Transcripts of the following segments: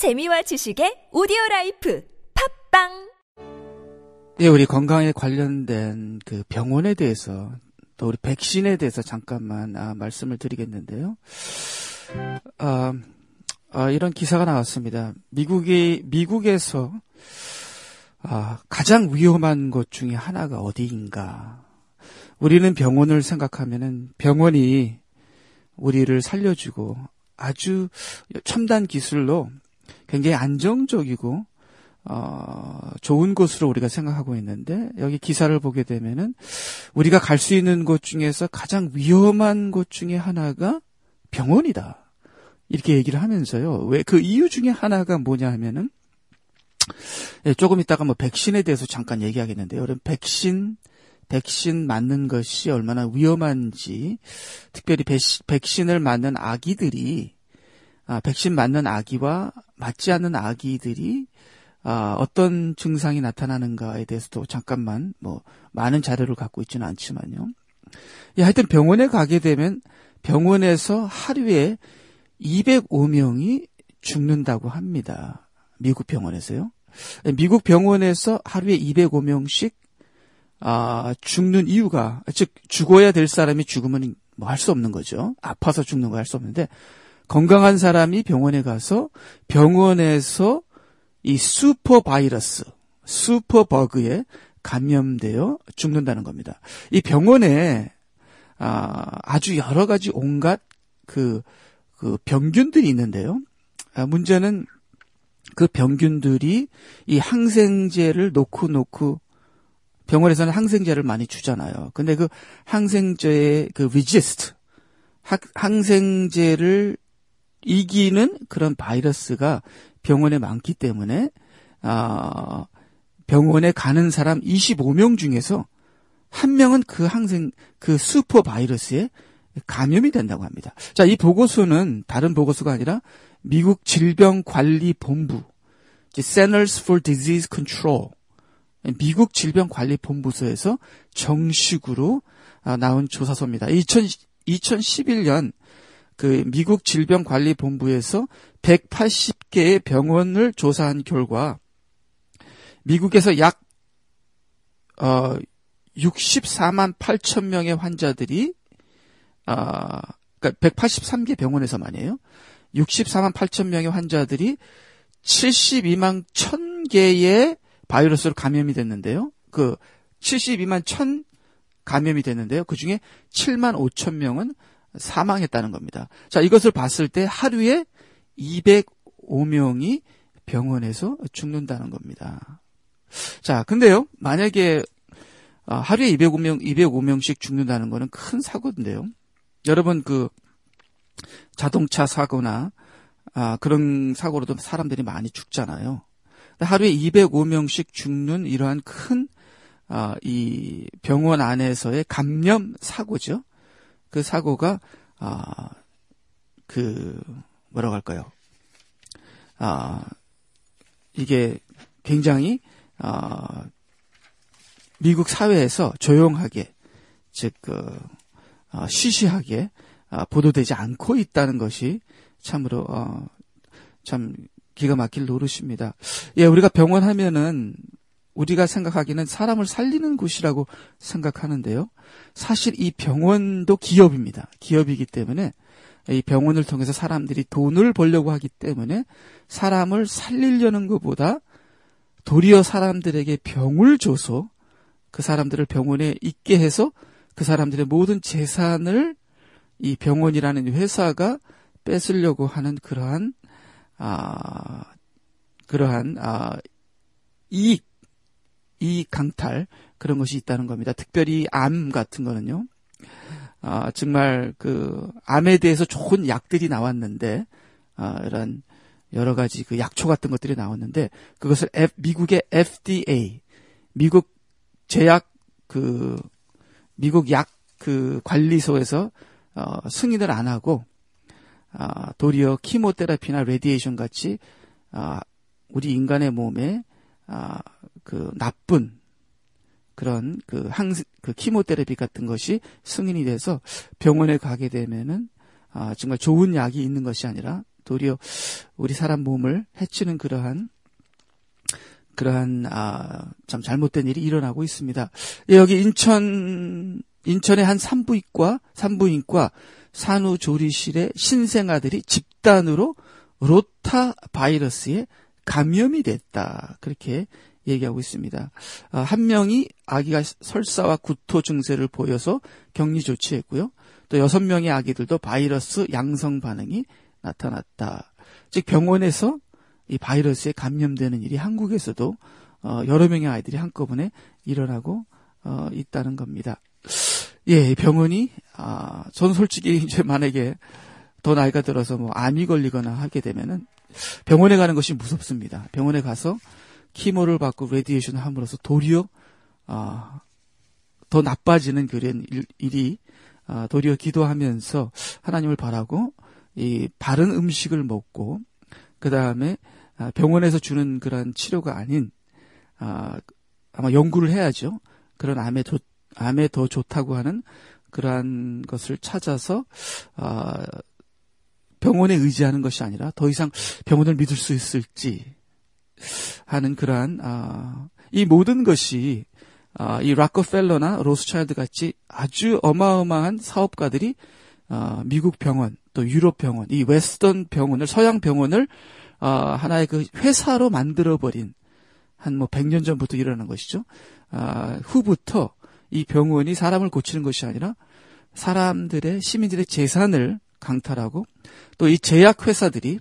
재미와 지식의 오디오 라이프 팟빵 예, 우리 건강에 관련된 그 병원에 대해서 또 우리 백신에 대해서 잠깐만 아, 말씀을 드리겠는데요. 아, 아, 이런 기사가 나왔습니다. 미국이 미국에서 아, 가장 위험한 곳 중에 하나가 어디인가? 우리는 병원을 생각하면은 병원이 우리를 살려주고 아주 첨단 기술로 굉장히 안정적이고 어, 좋은 곳으로 우리가 생각하고 있는데 여기 기사를 보게 되면은 우리가 갈 수 있는 곳 중에서 가장 위험한 곳 중에 하나가 병원이다. 이렇게 얘기를 하면서요. 왜 그 이유 중에 하나가 뭐냐 하면은 예, 조금 이따가 뭐 백신에 대해서 잠깐 얘기하겠는데요. 여러분 백신 백신 맞는 것이 얼마나 위험한지 특별히 백신을 맞는 아기들이 아, 백신 맞는 아기와 맞지 않는 아기들이 아, 어떤 증상이 나타나는가에 대해서도 잠깐만 뭐 많은 자료를 갖고 있지는 않지만요. 예, 하여튼 병원에 가게 되면 병원에서 하루에 205명이 죽는다고 합니다. 미국 병원에서요. 예, 미국 병원에서 하루에 205명씩 아, 죽는 이유가 즉 죽어야 될 사람이 죽으면 뭐 할 수 없는 거죠. 아파서 죽는 거 할 수 없는데 건강한 사람이 병원에 가서 병원에서 이 슈퍼 바이러스, 슈퍼 버그에 감염되어 죽는다는 겁니다. 이 병원에 아, 아주 여러 가지 온갖 그, 그 병균들이 있는데요. 아, 문제는 그 병균들이 이 항생제를 놓고 놓고 병원에서는 항생제를 많이 주잖아요. 근데 그 항생제의 그 resist, 항생제를 이기는 그런 바이러스가 병원에 많기 때문에 아 병원에 가는 사람 25명 중에서 한 명은 그 항생 그 슈퍼 바이러스에 감염이 된다고 합니다. 자, 이 보고서는 다른 보고서가 아니라 미국 질병관리본부, Centers for Disease Control, 미국 질병관리본부서에서 정식으로 아, 나온 조사서입니다. 2000, 2011년 그 미국 질병관리본부에서 180개의 병원을 조사한 결과 미국에서 약 어, 64만 8천 명의 환자들이 아, 그러니까 183개 병원에서만이에요. 64만 8천 명의 환자들이 72만 1천 개의 바이러스로 감염이 됐는데요. 그 72만 1천 감염이 됐는데요. 그 중에 7만 5천 명은 사망했다는 겁니다. 자, 이것을 봤을 때 하루에 205명이 병원에서 죽는다는 겁니다. 자, 근데요, 만약에 어, 하루에 205명, 205명씩 죽는다는 거는 큰 사고인데요. 여러분, 그, 자동차 사고나, 아, 그런 사고로도 사람들이 많이 죽잖아요. 하루에 205명씩 죽는 이러한 큰, 아, 이 병원 안에서의 감염 사고죠. 그 사고가 아 그 뭐라고 할까요? 아 이게 굉장히 아 미국 사회에서 조용하게 즉그 아, 시시하게 아, 보도되지 않고 있다는 것이 참으로 어, 참 기가 막힐 노릇입니다. 예, 우리가 병원 하면은 우리가 생각하기는 사람을 살리는 곳이라고 생각하는데요. 사실 이 병원도 기업입니다. 기업이기 때문에 이 병원을 통해서 사람들이 돈을 벌려고 하기 때문에 사람을 살리려는 것보다 도리어 사람들에게 병을 줘서 그 사람들을 병원에 있게 해서 그 사람들의 모든 재산을 이 병원이라는 회사가 뺏으려고 하는 그러한 아 그러한 아 이익 이 강탈 그런 것이 있다는 겁니다. 특별히 암 같은 거는요. 아, 정말 그 암에 대해서 좋은 약들이 나왔는데 아, 이런 여러 가지 그 약초 같은 것들이 나왔는데 그것을 F, 미국의 FDA 미국 제약 그 미국 약 그 관리소에서 어, 승인을 안 하고 아, 도리어 chemotherapy나 radiation 같이 아, 우리 인간의 몸에 아, 그 나쁜 그런 그 항, 그 키모테라피 같은 것이 승인이 돼서 병원에 가게 되면은 아, 정말 좋은 약이 있는 것이 아니라 도리어 우리 사람 몸을 해치는 그러한 그러한 아, 참 잘못된 일이 일어나고 있습니다. 예, 여기 인천 인천의 한 산부인과 산부인과 산후조리실의 신생아들이 집단으로 로타 바이러스에 감염이 됐다. 그렇게 얘기하고 있습니다. 아, 한 명이 아기가 설사와 구토 증세를 보여서 격리 조치했고요. 또 여섯 명의 아기들도 바이러스 양성 반응이 나타났다. 즉 병원에서 이 바이러스에 감염되는 일이 한국에서도 어, 여러 명의 아이들이 한꺼번에 일어나고 어, 있다는 겁니다. 예, 병원이 아, 전 솔직히 이제 만약에 더 나이가 들어서 뭐 암이 걸리거나 하게 되면은 병원에 가는 것이 무섭습니다. 병원에 가서 chemo를 받고 radiation을 함으로써 도리어 아, 더 나빠지는 그런 일, 일이 아, 도리어 기도하면서 하나님을 바라고 이 바른 음식을 먹고 그 다음에 아, 병원에서 주는 그런 치료가 아닌 아, 아마 연구를 해야죠. 그런 암에 더, 암에 더 좋다고 하는 그러한 것을 찾아서 아, 병원에 의지하는 것이 아니라 더 이상 병원을 믿을 수 있을지 하는 그러한 아, 이 모든 것이 아, 이 록펠러나 로스차일드 같이 아주 어마어마한 사업가들이 아, 미국 병원 또 유럽 병원 이 Western 병원을 서양 병원을 아, 하나의 그 회사로 만들어 버린 한 뭐 100년 전부터 일어난 것이죠. 아, 후부터 이 병원이 사람을 고치는 것이 아니라 사람들의 시민들의 재산을 강탈하고 또 이 제약 회사들이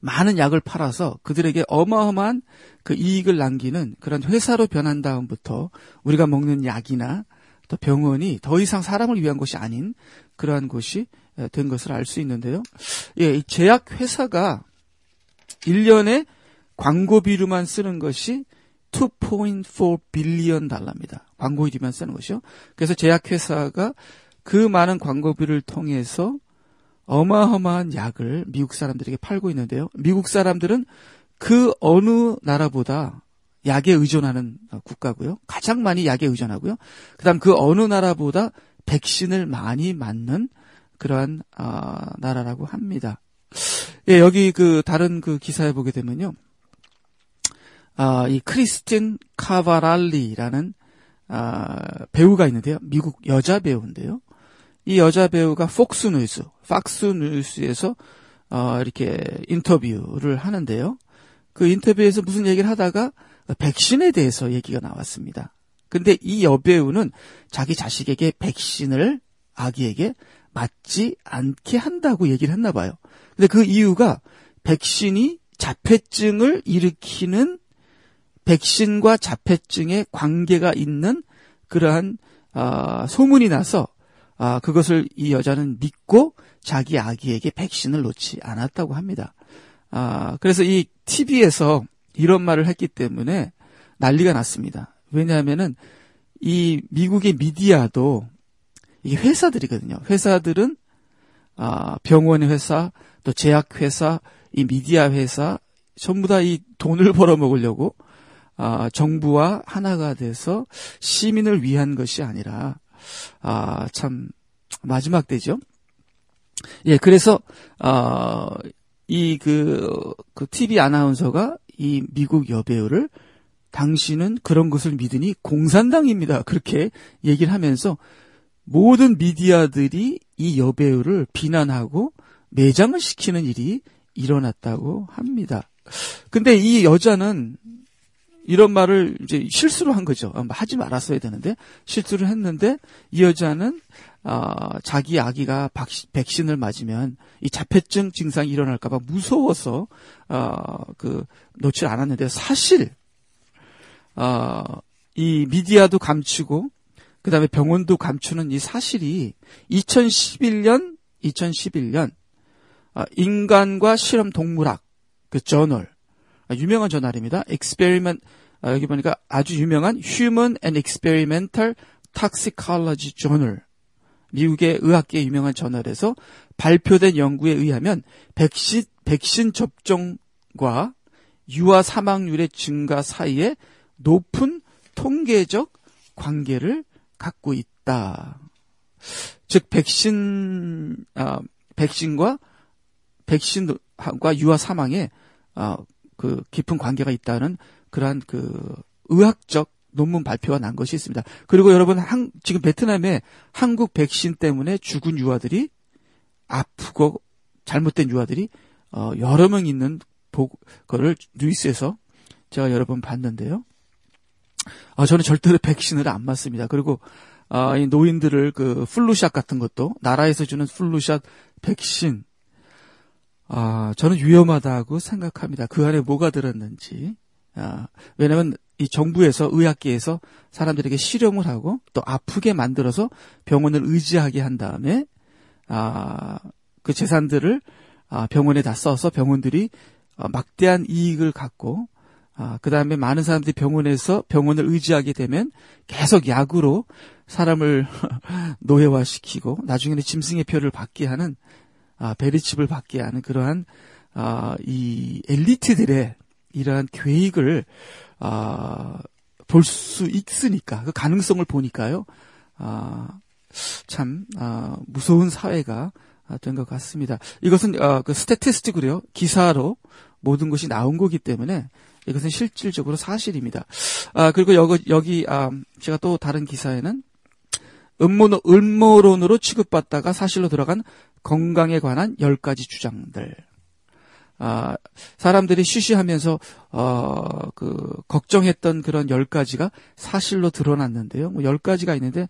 많은 약을 팔아서 그들에게 어마어마한 그 이익을 남기는 그런 회사로 변한 다음부터 우리가 먹는 약이나 또 병원이 더 이상 사람을 위한 것이 아닌 그러한 곳이 된 것을 알 수 있는데요. 예, 이 제약 회사가 1년에 광고비로만 쓰는 것이 2.4 빌리언 달러입니다. 광고비만 쓰는 것이요. 그래서 제약회사가 그 많은 광고비를 통해서 어마어마한 약을 미국 사람들에게 팔고 있는데요. 미국 사람들은 그 어느 나라보다 약에 의존하는 국가고요. 가장 많이 약에 의존하고요. 그다음 그 어느 나라보다 백신을 많이 맞는 그러한 아, 나라라고 합니다. 예, 여기 그 다른 그 기사에 보게 되면요. 아, 이 크리스틴 카바랄리라는 아, 배우가 있는데요. 미국 여자 배우인데요. 이 여자 배우가 폭스 뉴스, 팍스 뉴스에서 어, 이렇게 인터뷰를 하는데요. 그 인터뷰에서 무슨 얘기를 하다가 백신에 대해서 얘기가 나왔습니다. 근데 이 여배우는 자기 자식에게 백신을 아기에게 맞지 않게 한다고 얘기를 했나 봐요. 근데 그 이유가 백신이 자폐증을 일으키는 백신과 자폐증의 관계가 있는 그러한 아, 소문이 나서 아, 그것을 이 여자는 믿고 자기 아기에게 백신을 놓지 않았다고 합니다. 아, 그래서 이 TV에서 이런 말을 했기 때문에 난리가 났습니다. 왜냐하면은 이 미국의 미디어도 이게 회사들이거든요. 회사들은 아, 병원 회사, 또 제약 회사, 이 미디어 회사 전부 다 이 돈을 벌어 먹으려고 아, 정부와 하나가 돼서 시민을 위한 것이 아니라 아, 참 마지막 때죠. 예, 그래서 아, 이그 그 TV 아나운서가 이 미국 여배우를 당신은 그런 것을 믿으니 공산당입니다. 그렇게 얘기를 하면서 모든 미디어들이 이 여배우를 비난하고 매장을 시키는 일이 일어났다고 합니다. 근데 이 여자는 이런 말을 이제 실수로 한 거죠. 하지 말았어야 되는데 실수를 했는데 이 여자는 어, 자기 아기가 백신을 맞으면 이 자폐증 증상이 일어날까봐 무서워서 어, 그 놓지 않았는데 사실 어, 이 미디어도 감추고 그 다음에 병원도 감추는 이 사실이 2011년 2011년 어, 인간과 실험 동물학 그 저널 아, 유명한 저널입니다. experiment 아, 여기 보니까 아주 유명한 Human and Experimental Toxicology Journal 미국의 의학계 유명한 저널에서 발표된 연구에 의하면 백신 백신 접종과 유아 사망률의 증가 사이에 높은 통계적 관계를 갖고 있다. 즉 백신 아, 백신과 백신과 유아 사망에 어, 그 깊은 관계가 있다는 그러한 그 의학적 논문 발표가 난 것이 있습니다. 그리고 여러분 한, 지금 베트남에 한국 백신 때문에 죽은 유아들이 아프고 잘못된 유아들이 어, 여러 명 있는 보, 거를 뉴스에서 제가 여러 번 봤는데요. 아, 저는 절대로 백신을 안 맞습니다. 그리고 아, 이 노인들을 그 flu shot 같은 것도 나라에서 주는 flu shot 백신 아, 저는 위험하다고 생각합니다. 그 안에 뭐가 들었는지. 아, 왜냐면 이 정부에서 의학계에서 사람들에게 실험을 하고 또 아프게 만들어서 병원을 의지하게 한 다음에 아, 그 재산들을 아, 병원에 다 써서 병원들이 아, 막대한 이익을 갖고 아, 그 다음에 많은 사람들이 병원에서 병원을 의지하게 되면 계속 약으로 사람을 노예화시키고 나중에는 짐승의 표를 받게 하는 아, 베리칩을 받게 하는 그러한 아, 이 엘리트들의 이러한 계획을 아, 볼 수 있으니까 그 가능성을 보니까요. 아, 참 아, 무서운 사회가 된 것 같습니다. 이것은 아, 그 스태티스틱으로요 기사로 모든 것이 나온 거기 때문에 이것은 실질적으로 사실입니다. 아 그리고 여기 여기 아 제가 또 다른 기사에는 음모, 음모론으로 취급받다가 사실로 들어간 건강에 관한 10가지 주장들. 아, 사람들이 쉬쉬하면서, 어, 그, 걱정했던 그런 10가지가 사실로 드러났는데요. 뭐 10가지가 있는데,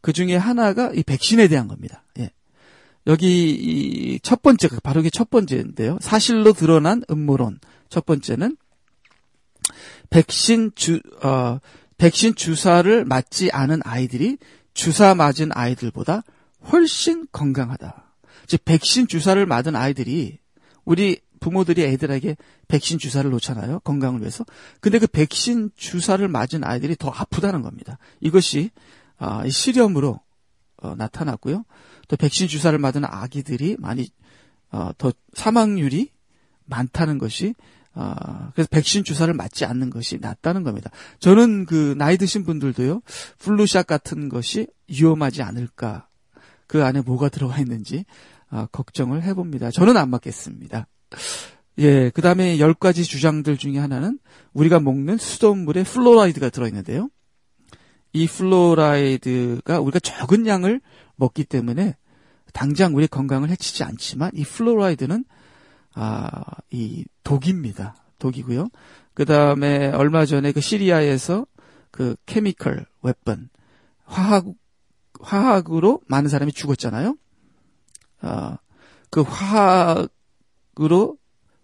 그 중에 하나가 이 백신에 대한 겁니다. 예. 여기 이첫 번째, 바로 이게 첫 번째인데요. 사실로 드러난 음모론. 첫 번째는, 백신 주, 어, 백신 주사를 맞지 않은 아이들이 주사 맞은 아이들보다 훨씬 건강하다. 즉 백신 주사를 맞은 아이들이 우리 부모들이 애들에게 백신 주사를 놓잖아요. 건강을 위해서. 근데 그 백신 주사를 맞은 아이들이 더 아프다는 겁니다. 이것이 아, 실험으로 어, 나타났고요. 또 백신 주사를 맞은 아기들이 많이 어, 더 사망률이 많다는 것이 아, 그래서 백신 주사를 맞지 않는 것이 낫다는 겁니다. 저는 그 나이 드신 분들도요, flu shot 같은 것이 위험하지 않을까, 그 안에 뭐가 들어가 있는지, 아, 걱정을 해봅니다. 저는 안 맞겠습니다. 예, 그 다음에 열 가지 주장들 중에 하나는 우리가 먹는 수돗물에 fluoride가 들어있는데요. 이 fluoride가 우리가 적은 양을 먹기 때문에 당장 우리 건강을 해치지 않지만 이 fluoride는 아, 이 독입니다. 독이고요. 그 다음에 얼마 전에 그 시리아에서 그 chemical weapon 화학 화학으로 많은 사람이 죽었잖아요. 아, 그 화학으로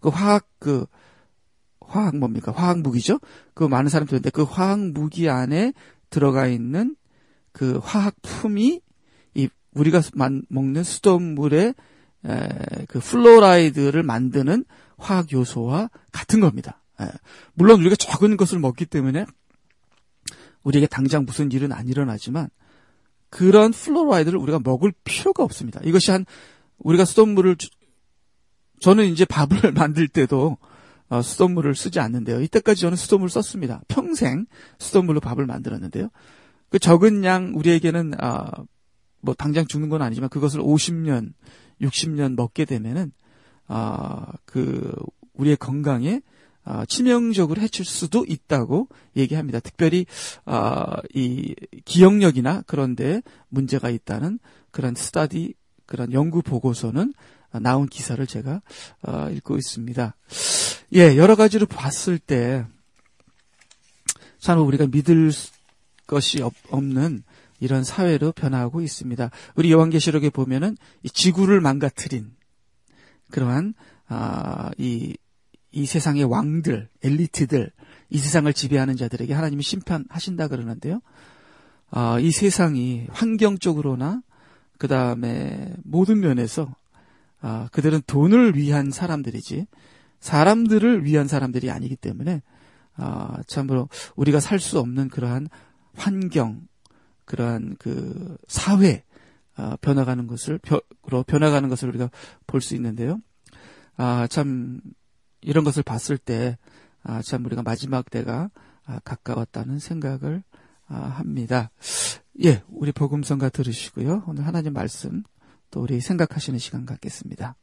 그 화학 그 화학 뭡니까? 화학 무기죠. 그 많은 사람들이 있는데 그 화학 무기 안에 들어가 있는 그 화학품이 이 우리가 먹는 수돗물에 에, 그 fluoride를 만드는 화학 요소와 같은 겁니다. 에, 물론 우리가 적은 것을 먹기 때문에 우리에게 당장 무슨 일은 안 일어나지만 그런 fluoride를 우리가 먹을 필요가 없습니다. 이것이 한 우리가 수돗물을 저는 이제 밥을 만들 때도 어, 수돗물을 쓰지 않는데요. 이때까지 저는 수돗물 썼습니다. 평생 수돗물로 밥을 만들었는데요. 그 적은 양 우리에게는 아, 뭐 당장 죽는 건 아니지만 그것을 50년 60년 먹게 되면은 아, 그 우리의 건강에 아, 치명적으로 해칠 수도 있다고 얘기합니다. 특별히 아, 이 기억력이나 그런데 문제가 있다는 그런 스타디 그런 연구 보고서는 나온 기사를 제가 어, 읽고 있습니다. 예, 여러 가지로 봤을 때 참 우리가 믿을 것이 없 는 이런 사회로 변화하고 있습니다. 우리 요한계시록에 보면은 이 지구를 망가뜨린 그러한 아, 이, 이 세상의 왕들, 엘리트들, 이 세상을 지배하는 자들에게 하나님이 심판하신다 그러는데요. 아, 이 세상이 환경적으로나 그 다음에 모든 면에서 아, 그들은 돈을 위한 사람들이지 사람들을 위한 사람들이 아니기 때문에 아, 참으로 우리가 살 수 없는 그러한 환경, 그러한 그 사회 아, 변화가는 것을 로 변화가는 것을 우리가 볼 수 있는데요. 아, 참 이런 것을 봤을 때 아, 참 우리가 마지막 때가 아, 가까웠다는 생각을 아, 합니다. 예, 우리 복음성가 들으시고요. 오늘 하나님 말씀 또 우리 생각하시는 시간 갖겠습니다.